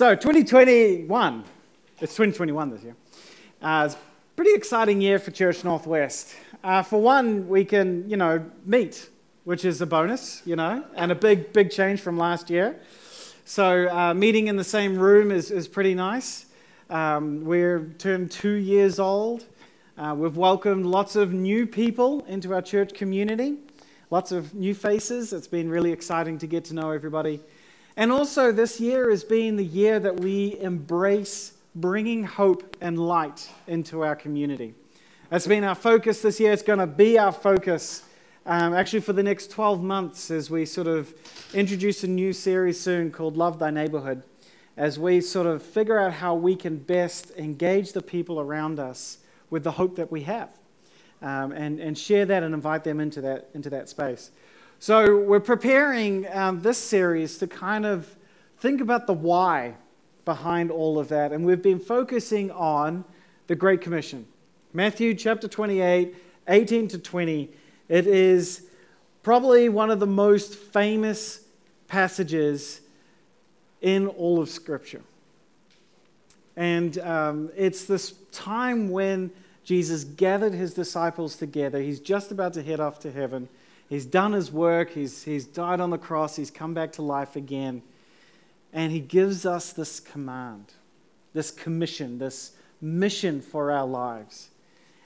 So, 2021, it's 2021 this year. Uh, it's a pretty exciting year for Church Northwest. Uh, for one, we can, you know, meet, which is a bonus, you know, and a big, big change from last year. So, uh, meeting in the same room is, is pretty nice. Um, we're turned two years old. Uh, we've welcomed lots of new people into our church community, lots of new faces. It's been really exciting to get to know everybody. And also, this year has been the year that we embrace bringing hope and light into our community. That's been our focus this year. It's going to be our focus um, actually for the next 12 months as we sort of introduce a new series soon called Love Thy Neighborhood, as we sort of figure out how we can best engage the people around us with the hope that we have um, and, and share that and invite them into that, into that space. So, we're preparing um, this series to kind of think about the why behind all of that. And we've been focusing on the Great Commission. Matthew chapter 28, 18 to 20. It is probably one of the most famous passages in all of Scripture. And um, it's this time when Jesus gathered his disciples together. He's just about to head off to heaven. He's done his work, he's, he's died on the cross, he's come back to life again. And he gives us this command, this commission, this mission for our lives.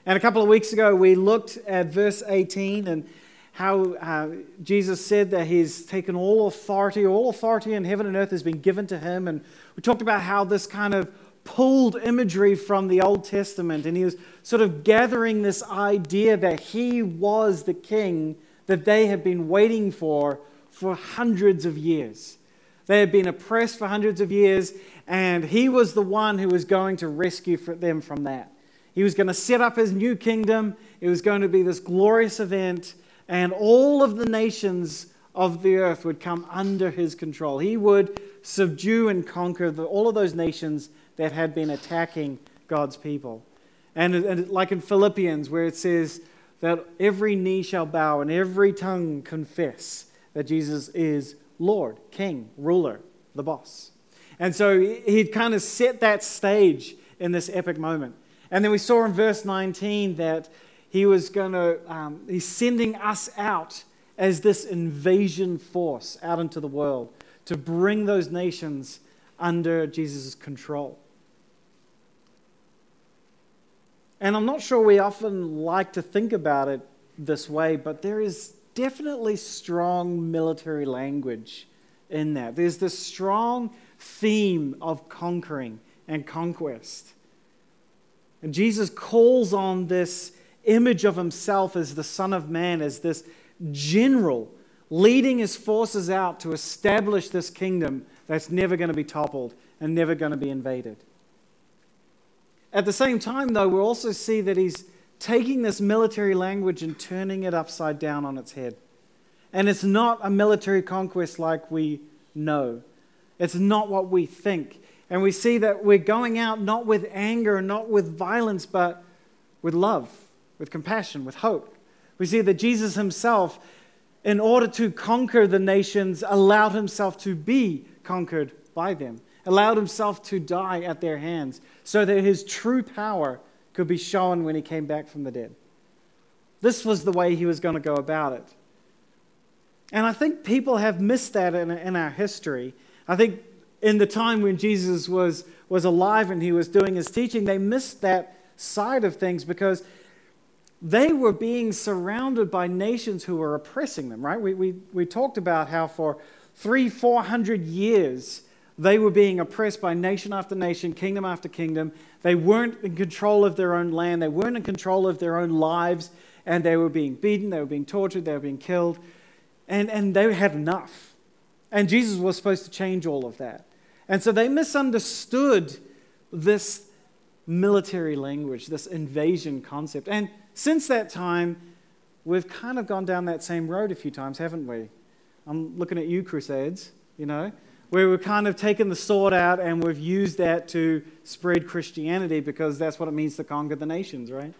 And a couple of weeks ago, we looked at verse 18 and how uh, Jesus said that he's taken all authority, all authority in heaven and earth has been given to him. And we talked about how this kind of pulled imagery from the Old Testament. And he was sort of gathering this idea that he was the king that they had been waiting for for hundreds of years. They had been oppressed for hundreds of years, and he was the one who was going to rescue them from that. He was going to set up his new kingdom. It was going to be this glorious event, and all of the nations of the earth would come under his control. He would subdue and conquer the, all of those nations that had been attacking God's people. And, and like in Philippians, where it says, that every knee shall bow and every tongue confess that Jesus is Lord, King, ruler, the boss. And so he'd kind of set that stage in this epic moment. And then we saw in verse 19 that he was going to, um, he's sending us out as this invasion force out into the world to bring those nations under Jesus' control. And I'm not sure we often like to think about it this way, but there is definitely strong military language in that. There's this strong theme of conquering and conquest. And Jesus calls on this image of himself as the Son of Man, as this general leading his forces out to establish this kingdom that's never going to be toppled and never going to be invaded. At the same time, though, we also see that he's taking this military language and turning it upside down on its head. And it's not a military conquest like we know, it's not what we think. And we see that we're going out not with anger, not with violence, but with love, with compassion, with hope. We see that Jesus himself, in order to conquer the nations, allowed himself to be conquered by them allowed himself to die at their hands so that his true power could be shown when he came back from the dead. This was the way he was going to go about it. And I think people have missed that in, in our history. I think in the time when Jesus was, was alive and he was doing his teaching, they missed that side of things because they were being surrounded by nations who were oppressing them, right? We, we, we talked about how for three, four hundred years, they were being oppressed by nation after nation, kingdom after kingdom. They weren't in control of their own land, they weren't in control of their own lives, and they were being beaten, they were being tortured, they were being killed, and, and they had enough. And Jesus was supposed to change all of that. And so they misunderstood this military language, this invasion concept. And since that time, we've kind of gone down that same road a few times, haven't we? I'm looking at you, Crusades, you know where we've kind of taken the sword out and we've used that to spread Christianity because that's what it means to conquer the nations, right?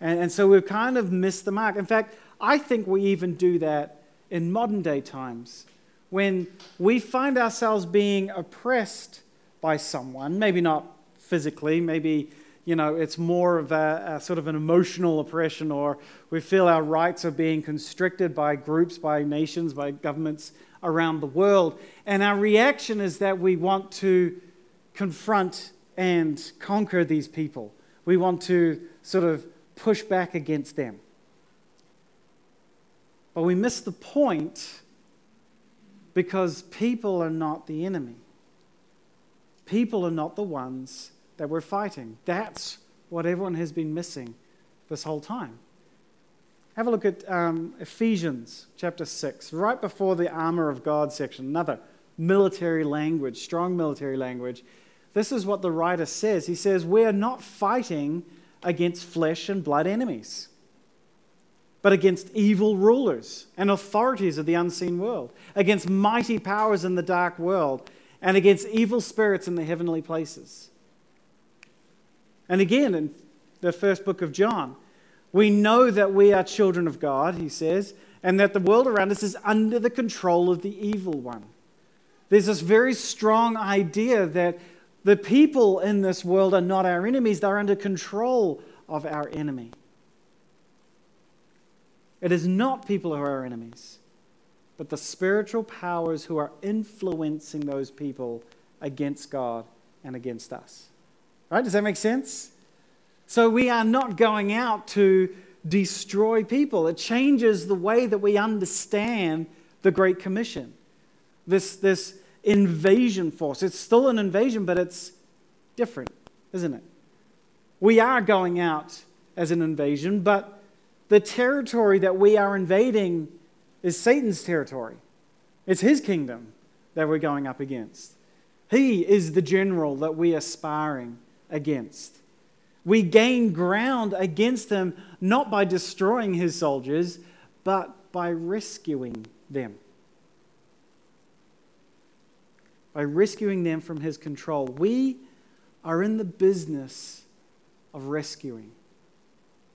And, and so we've kind of missed the mark. In fact, I think we even do that in modern day times when we find ourselves being oppressed by someone, maybe not physically, maybe you know, it's more of a, a, sort of an emotional oppression, or we feel our rights are being constricted by groups, by nations, by governments around the world. And our reaction is that we want to confront and conquer these people. We want to sort of push back against them. But we miss the point because people are not the enemy. People are not the ones that we're fighting. That's what everyone has been missing this whole time. Have a look at um, Ephesians chapter 6, right before the armor of God section, another military language, strong military language. This is what the writer says. He says, We are not fighting against flesh and blood enemies, but against evil rulers and authorities of the unseen world, against mighty powers in the dark world, and against evil spirits in the heavenly places. And again, in the first book of John, we know that we are children of God, he says, and that the world around us is under the control of the evil one. There's this very strong idea that the people in this world are not our enemies, they're under control of our enemy. It is not people who are our enemies, but the spiritual powers who are influencing those people against God and against us. Right? Does that make sense? So we are not going out to destroy people. It changes the way that we understand the Great Commission. This, this invasion force. It's still an invasion, but it's different, isn't it? We are going out as an invasion, but the territory that we are invading is Satan's territory. It's his kingdom that we're going up against. He is the general that we are sparring against. We gain ground against him not by destroying his soldiers, but by rescuing them. By rescuing them from his control. We are in the business of rescuing.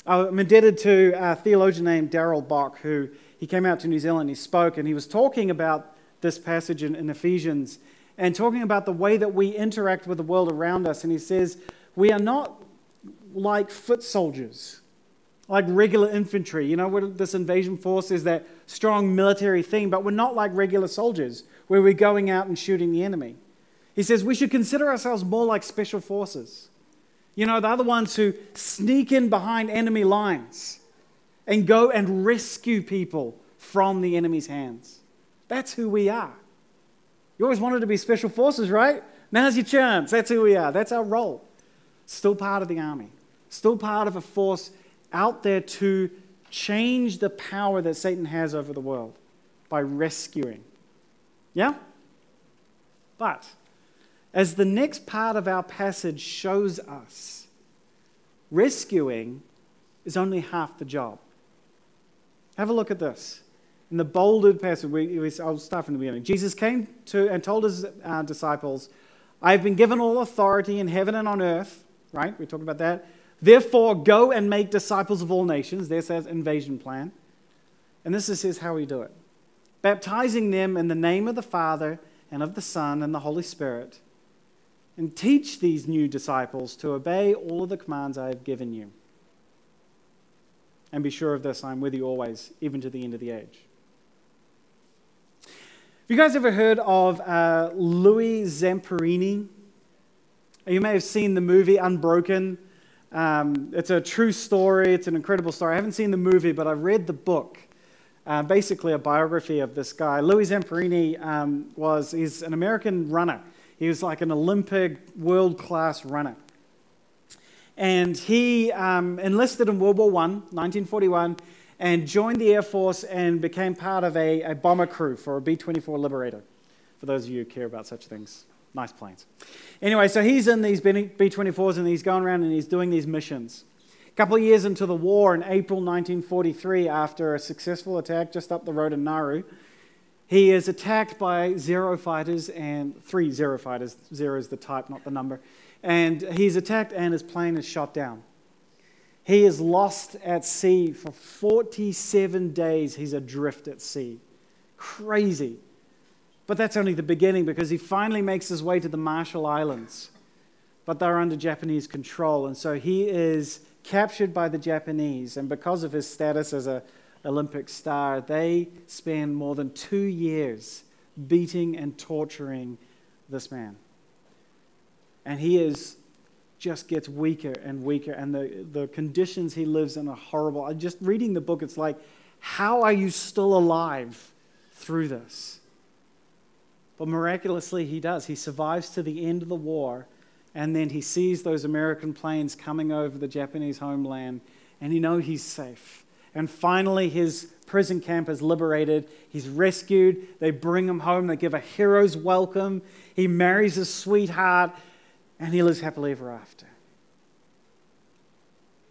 I'm indebted to a theologian named Darrell Bock, who he came out to New Zealand, he spoke, and he was talking about this passage in, in Ephesians and talking about the way that we interact with the world around us. And he says, we are not like foot soldiers, like regular infantry. You know, what this invasion force is that strong military thing, but we're not like regular soldiers where we're going out and shooting the enemy. He says we should consider ourselves more like special forces. You know, they're the ones who sneak in behind enemy lines and go and rescue people from the enemy's hands. That's who we are. You always wanted to be special forces, right? Now's your chance. That's who we are. That's our role still part of the army, still part of a force out there to change the power that Satan has over the world by rescuing. Yeah? But as the next part of our passage shows us, rescuing is only half the job. Have a look at this. In the bolded passage, we, we, I'll start from the beginning. Jesus came to and told his uh, disciples, I have been given all authority in heaven and on earth right? We talked about that. Therefore, go and make disciples of all nations. There's that invasion plan. And this is how we do it baptizing them in the name of the Father and of the Son and the Holy Spirit, and teach these new disciples to obey all of the commands I have given you. And be sure of this I am with you always, even to the end of the age. Have you guys ever heard of uh, Louis Zamperini? You may have seen the movie Unbroken. Um, it's a true story, it's an incredible story. I haven't seen the movie, but I've read the book. Uh, basically, a biography of this guy. Louis Zamperini um, was he's an American runner. He was like an Olympic world class runner. And he um, enlisted in World War I, 1941, and joined the Air Force and became part of a, a bomber crew for a B 24 Liberator, for those of you who care about such things. Nice planes. Anyway, so he's in these B 24s and he's going around and he's doing these missions. A couple of years into the war, in April 1943, after a successful attack just up the road in Nauru, he is attacked by Zero fighters and three Zero fighters. Zero is the type, not the number. And he's attacked and his plane is shot down. He is lost at sea for 47 days. He's adrift at sea. Crazy. But that's only the beginning because he finally makes his way to the Marshall Islands. But they're under Japanese control. And so he is captured by the Japanese. And because of his status as an Olympic star, they spend more than two years beating and torturing this man. And he is just gets weaker and weaker, and the, the conditions he lives in are horrible. Just reading the book, it's like, how are you still alive through this? But miraculously, he does. He survives to the end of the war, and then he sees those American planes coming over the Japanese homeland, and he knows he's safe. And finally, his prison camp is liberated. He's rescued. They bring him home. They give a hero's welcome. He marries his sweetheart and he lives happily ever after.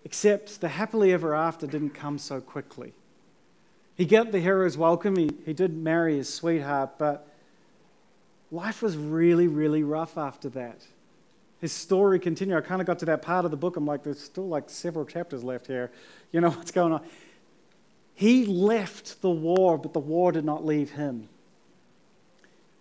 Except the happily ever after didn't come so quickly. He got the hero's welcome, he, he did marry his sweetheart, but life was really, really rough after that. His story continued. I kind of got to that part of the book. I'm like, there's still like several chapters left here. You know what's going on? He left the war, but the war did not leave him.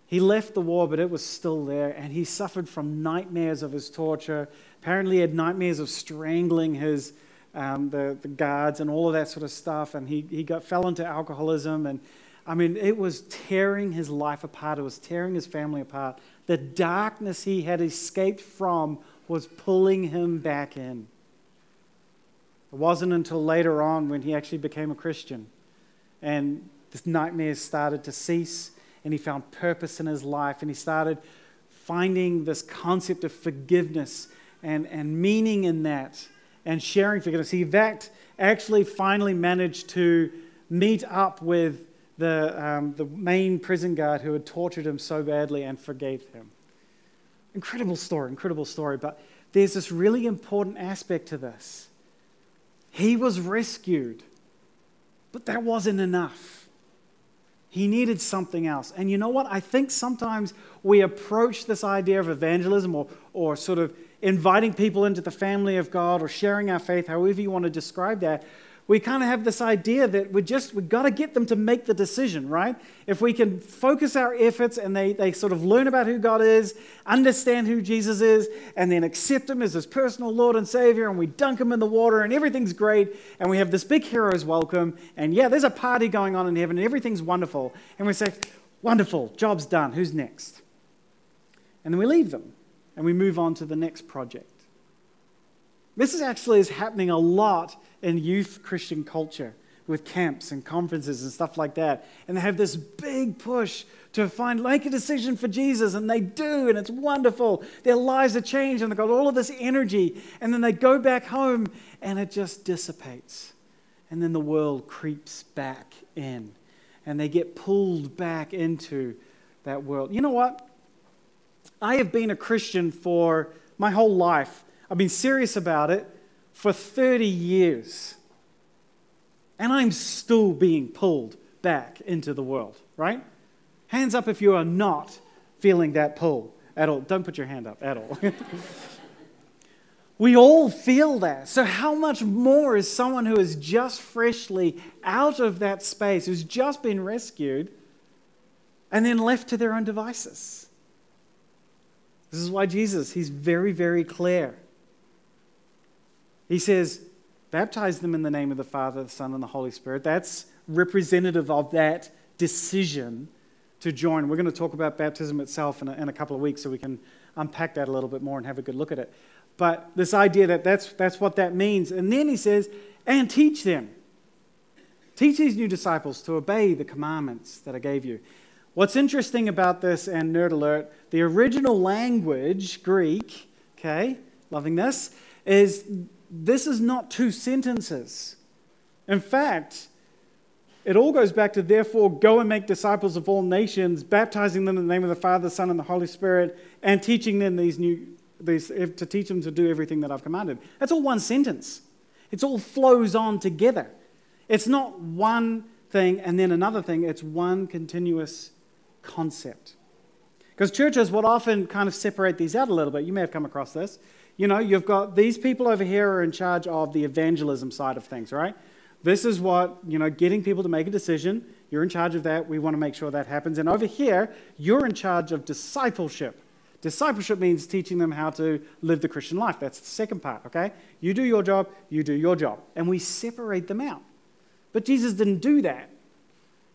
He left the war, but it was still there, and he suffered from nightmares of his torture. Apparently, he had nightmares of strangling his um, the, the guards and all of that sort of stuff, and he, he got, fell into alcoholism. And I mean, it was tearing his life apart, it was tearing his family apart. The darkness he had escaped from was pulling him back in. It wasn't until later on when he actually became a Christian and the nightmares started to cease and he found purpose in his life and he started finding this concept of forgiveness and, and meaning in that and sharing forgiveness. He actually finally managed to meet up with the, um, the main prison guard who had tortured him so badly and forgave him. Incredible story, incredible story. But there's this really important aspect to this. He was rescued, but that wasn't enough. He needed something else. And you know what? I think sometimes we approach this idea of evangelism or, or sort of inviting people into the family of God or sharing our faith, however you want to describe that, we kind of have this idea that we just we've got to get them to make the decision right? If we can focus our efforts and they, they sort of learn about who god is understand who jesus is and then accept him as his personal lord and savior and we dunk him in the water and everything's great and we have this big hero's welcome and yeah there's a party going on in heaven and everything's wonderful and we say wonderful job's done who's next? And then we leave them and we move on to the next project this is actually is happening a lot in youth Christian culture with camps and conferences and stuff like that. And they have this big push to find, make a decision for Jesus, and they do, and it's wonderful. Their lives are changed, and they've got all of this energy. And then they go back home, and it just dissipates. And then the world creeps back in, and they get pulled back into that world. You know what? I have been a Christian for my whole life. I've been serious about it for 30 years. And I'm still being pulled back into the world, right? Hands up if you are not feeling that pull at all. Don't put your hand up at all. we all feel that. So, how much more is someone who is just freshly out of that space, who's just been rescued, and then left to their own devices? This is why Jesus, he's very, very clear. He says, baptize them in the name of the Father, the Son, and the Holy Spirit. That's representative of that decision to join. We're going to talk about baptism itself in a, in a couple of weeks so we can unpack that a little bit more and have a good look at it. But this idea that that's, that's what that means. And then he says, and teach them. Teach these new disciples to obey the commandments that I gave you. What's interesting about this, and nerd alert, the original language, Greek, okay, loving this, is this is not two sentences. In fact, it all goes back to therefore go and make disciples of all nations, baptizing them in the name of the Father, the Son, and the Holy Spirit, and teaching them these new these, eh, to teach them to do everything that I've commanded. That's all one sentence. It all flows on together. It's not one thing and then another thing, it's one continuous concept. Because churches would often kind of separate these out a little bit. You may have come across this you know, you've got these people over here are in charge of the evangelism side of things, right? This is what, you know, getting people to make a decision. You're in charge of that. We want to make sure that happens. And over here, you're in charge of discipleship. Discipleship means teaching them how to live the Christian life. That's the second part, okay? You do your job, you do your job. And we separate them out. But Jesus didn't do that.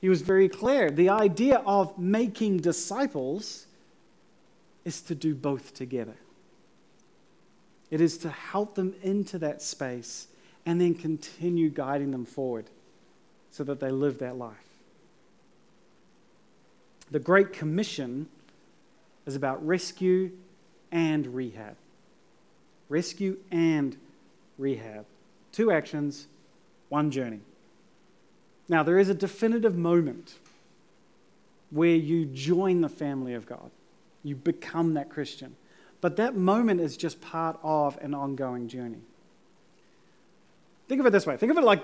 He was very clear. The idea of making disciples is to do both together. It is to help them into that space and then continue guiding them forward so that they live that life. The Great Commission is about rescue and rehab. Rescue and rehab. Two actions, one journey. Now, there is a definitive moment where you join the family of God, you become that Christian. But that moment is just part of an ongoing journey. Think of it this way think of it like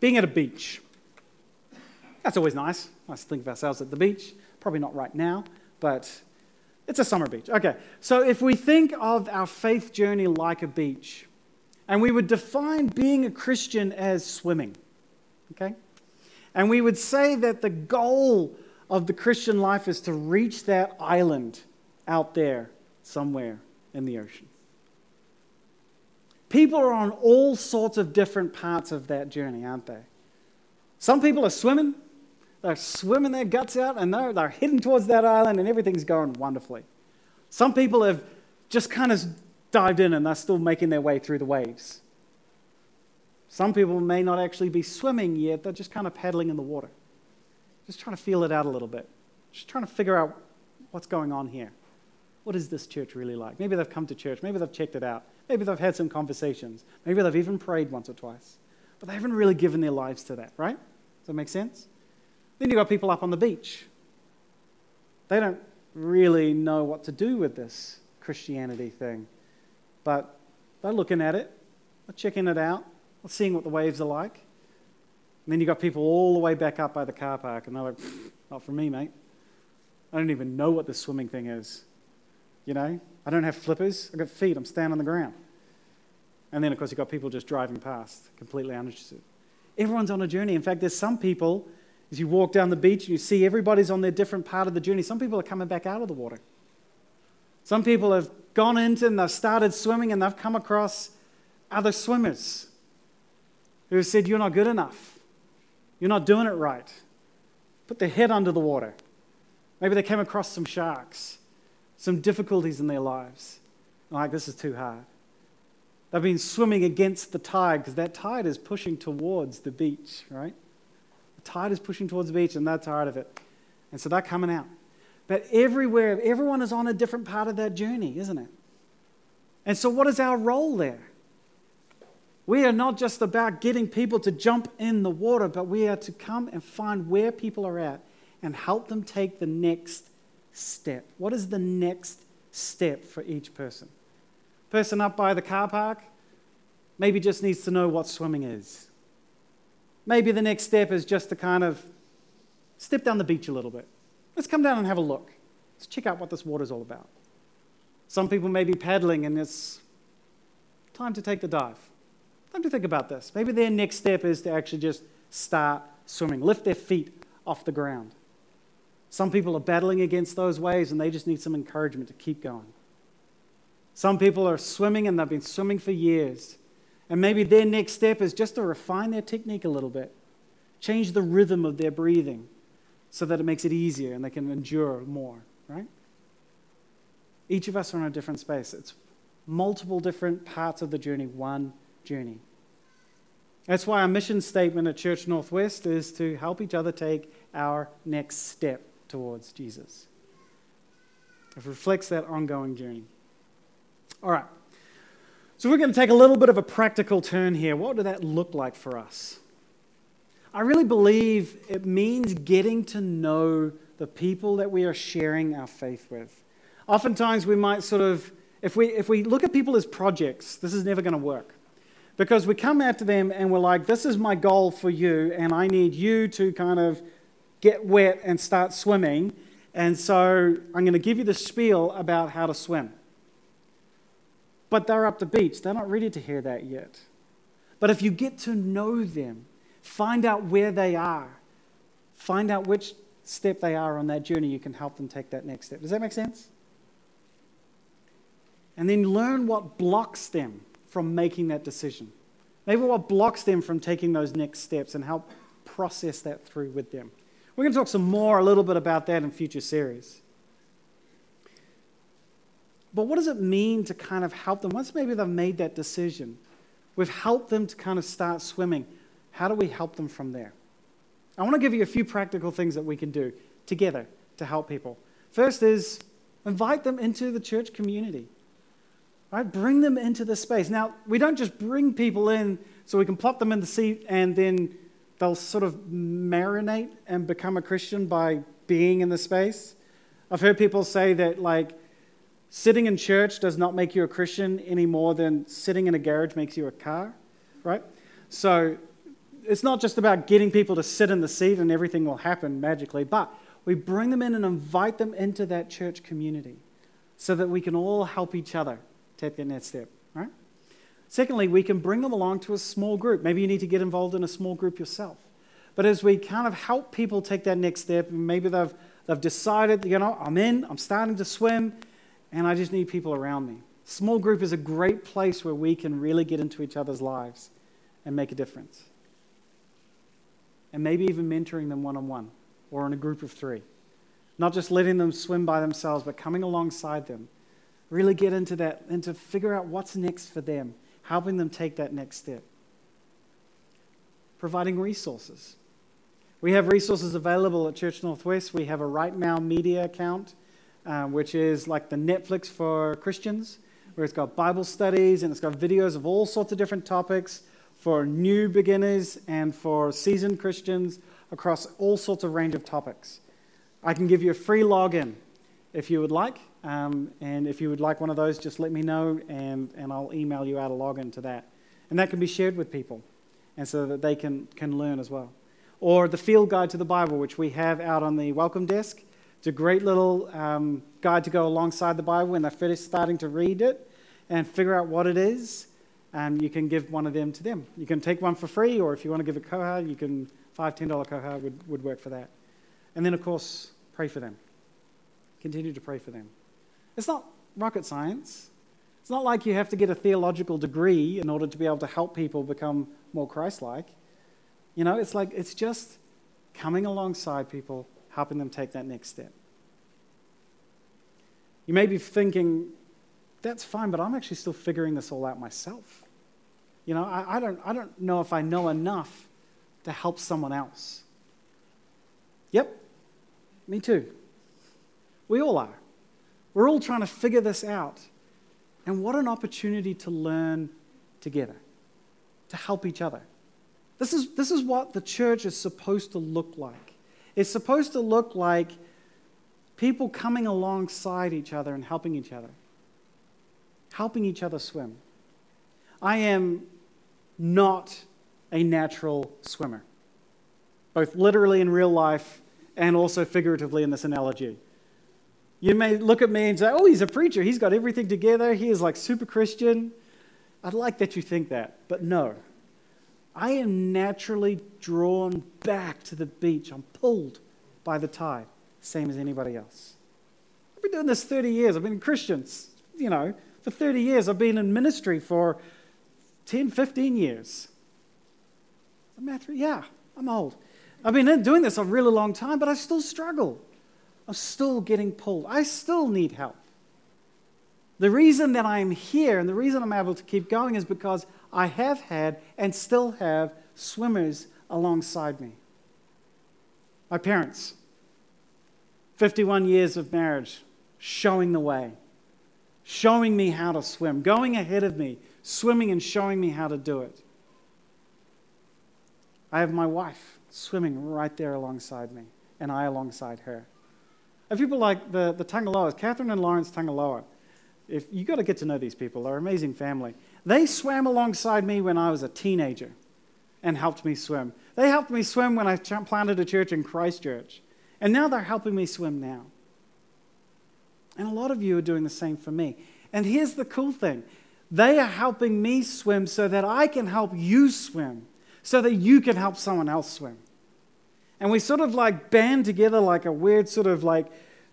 being at a beach. That's always nice. Nice to think of ourselves at the beach. Probably not right now, but it's a summer beach. Okay, so if we think of our faith journey like a beach, and we would define being a Christian as swimming, okay? And we would say that the goal of the Christian life is to reach that island out there somewhere in the ocean. People are on all sorts of different parts of that journey, aren't they? Some people are swimming, they're swimming their guts out, and they're, they're heading towards that island, and everything's going wonderfully. Some people have just kind of dived in and they're still making their way through the waves. Some people may not actually be swimming yet, they're just kind of paddling in the water, just trying to feel it out a little bit, just trying to figure out what's going on here. What is this church really like? Maybe they've come to church, maybe they've checked it out, maybe they've had some conversations, maybe they've even prayed once or twice, but they haven't really given their lives to that, right? Does that make sense? Then you've got people up on the beach. They don't really know what to do with this Christianity thing, but they're looking at it, they're checking it out, they're seeing what the waves are like. And then you've got people all the way back up by the car park, and they're like, not for me, mate. I don't even know what this swimming thing is. You know, I don't have flippers, I've got feet, I'm standing on the ground. And then, of course, you've got people just driving past, completely uninterested. Everyone's on a journey. In fact, there's some people, as you walk down the beach and you see everybody's on their different part of the journey, some people are coming back out of the water. Some people have gone into and they've started swimming and they've come across other swimmers who have said, You're not good enough. You're not doing it right. Put their head under the water. Maybe they came across some sharks, some difficulties in their lives. Like, this is too hard. They've been swimming against the tide because that tide is pushing towards the beach, right? The tide is pushing towards the beach and they're tired of it. And so they're coming out. But everywhere, everyone is on a different part of that journey, isn't it? And so, what is our role there? We are not just about getting people to jump in the water, but we are to come and find where people are at and help them take the next step. What is the next step for each person? Person up by the car park maybe just needs to know what swimming is. Maybe the next step is just to kind of step down the beach a little bit. Let's come down and have a look. Let's check out what this water's all about. Some people may be paddling and it's time to take the dive. Time to think about this. Maybe their next step is to actually just start swimming, lift their feet off the ground. Some people are battling against those waves and they just need some encouragement to keep going. Some people are swimming and they've been swimming for years. And maybe their next step is just to refine their technique a little bit, change the rhythm of their breathing so that it makes it easier and they can endure more, right? Each of us are in a different space. It's multiple different parts of the journey, one journey. That's why our mission statement at Church Northwest is to help each other take our next step towards Jesus. It reflects that ongoing journey. All right. So we're going to take a little bit of a practical turn here. What did that look like for us? I really believe it means getting to know the people that we are sharing our faith with. Oftentimes we might sort of, if we, if we look at people as projects, this is never going to work. Because we come after them and we're like, this is my goal for you, and I need you to kind of get wet and start swimming. And so I'm going to give you the spiel about how to swim. But they're up the beach. They're not ready to hear that yet. But if you get to know them, find out where they are, find out which step they are on that journey, you can help them take that next step. Does that make sense? And then learn what blocks them from making that decision. Maybe what blocks them from taking those next steps and help process that through with them. We're going to talk some more, a little bit about that in future series. But what does it mean to kind of help them? Once maybe they've made that decision, we've helped them to kind of start swimming. How do we help them from there? I want to give you a few practical things that we can do together to help people. First is invite them into the church community. Right? Bring them into the space. Now, we don't just bring people in so we can plop them in the seat and then they'll sort of marinate and become a Christian by being in the space. I've heard people say that, like, sitting in church does not make you a Christian any more than sitting in a garage makes you a car, right? So it's not just about getting people to sit in the seat and everything will happen magically, but we bring them in and invite them into that church community so that we can all help each other take that next step? Secondly, we can bring them along to a small group. Maybe you need to get involved in a small group yourself. But as we kind of help people take that next step, maybe they've, they've decided, you know, I'm in, I'm starting to swim, and I just need people around me. Small group is a great place where we can really get into each other's lives and make a difference. And maybe even mentoring them one on one or in a group of three. Not just letting them swim by themselves, but coming alongside them. Really get into that and to figure out what's next for them, helping them take that next step. Providing resources. We have resources available at Church Northwest. We have a Right Now Media account um, which is like the Netflix for Christians, where it's got Bible studies and it's got videos of all sorts of different topics for new beginners and for seasoned Christians across all sorts of range of topics. I can give you a free login if you would like. Um, and if you would like one of those, just let me know and, and I'll email you out a login to that. And that can be shared with people and so that they can, can learn as well. Or the field guide to the Bible, which we have out on the welcome desk. It's a great little um, guide to go alongside the Bible when they're first starting to read it and figure out what it is. And you can give one of them to them. You can take one for free, or if you want to give a koha, you can, five, ten dollar koha would, would work for that. And then, of course, pray for them. Continue to pray for them. It's not rocket science. It's not like you have to get a theological degree in order to be able to help people become more Christ like. You know, it's like it's just coming alongside people helping them take that next step. You may be thinking, that's fine, but I'm actually still figuring this all out myself. You know, I, I, don't, I don't know if I know enough to help someone else. Yep, me too. We all are. We're all trying to figure this out. And what an opportunity to learn together, to help each other. This is, this is what the church is supposed to look like. It's supposed to look like people coming alongside each other and helping each other, helping each other swim. I am not a natural swimmer, both literally in real life and also figuratively in this analogy. You may look at me and say, oh, he's a preacher. He's got everything together. He is like super Christian. I'd like that you think that, but no. I am naturally drawn back to the beach. I'm pulled by the tide, same as anybody else. I've been doing this 30 years. I've been Christians, you know, for 30 years. I've been in ministry for 10, 15 years. Matthew, yeah, I'm old. I've been doing this a really long time, but I still struggle. I'm still getting pulled. I still need help. The reason that I'm here and the reason I'm able to keep going is because I have had and still have swimmers alongside me. My parents, 51 years of marriage, showing the way, showing me how to swim, going ahead of me, swimming and showing me how to do it. I have my wife swimming right there alongside me, and I alongside her. And people like the, the Tangaloas, Catherine and Lawrence Tangaloa, if you got to get to know these people, they're an amazing family. They swam alongside me when I was a teenager and helped me swim. They helped me swim when I planted a church in Christchurch. And now they're helping me swim now. And a lot of you are doing the same for me. And here's the cool thing they are helping me swim so that I can help you swim, so that you can help someone else swim. And we sort of like band together like a weird sort of like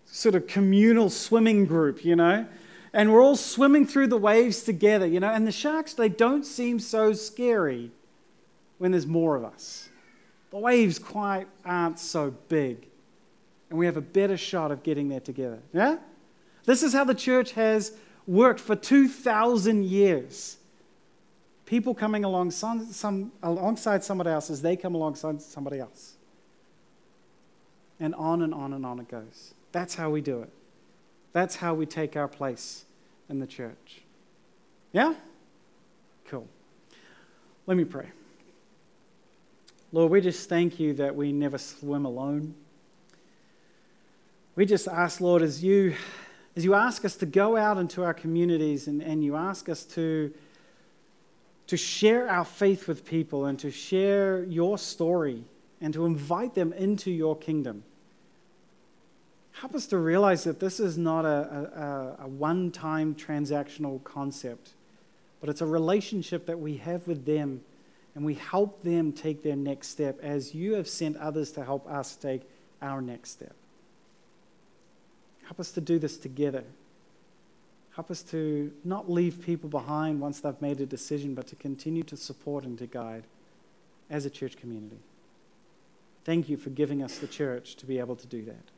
sort of communal swimming group, you know? And we're all swimming through the waves together, you know? And the sharks, they don't seem so scary when there's more of us. The waves quite aren't so big. And we have a better shot of getting there together. Yeah? This is how the church has worked for 2,000 years. People coming alongside, some, alongside somebody else as they come alongside somebody else. And on and on and on it goes. That's how we do it. That's how we take our place in the church. Yeah? Cool. Let me pray. Lord, we just thank you that we never swim alone. We just ask, Lord, as you, as you ask us to go out into our communities and, and you ask us to, to share our faith with people and to share your story and to invite them into your kingdom. Help us to realize that this is not a, a, a one time transactional concept, but it's a relationship that we have with them and we help them take their next step as you have sent others to help us take our next step. Help us to do this together. Help us to not leave people behind once they've made a decision, but to continue to support and to guide as a church community. Thank you for giving us the church to be able to do that.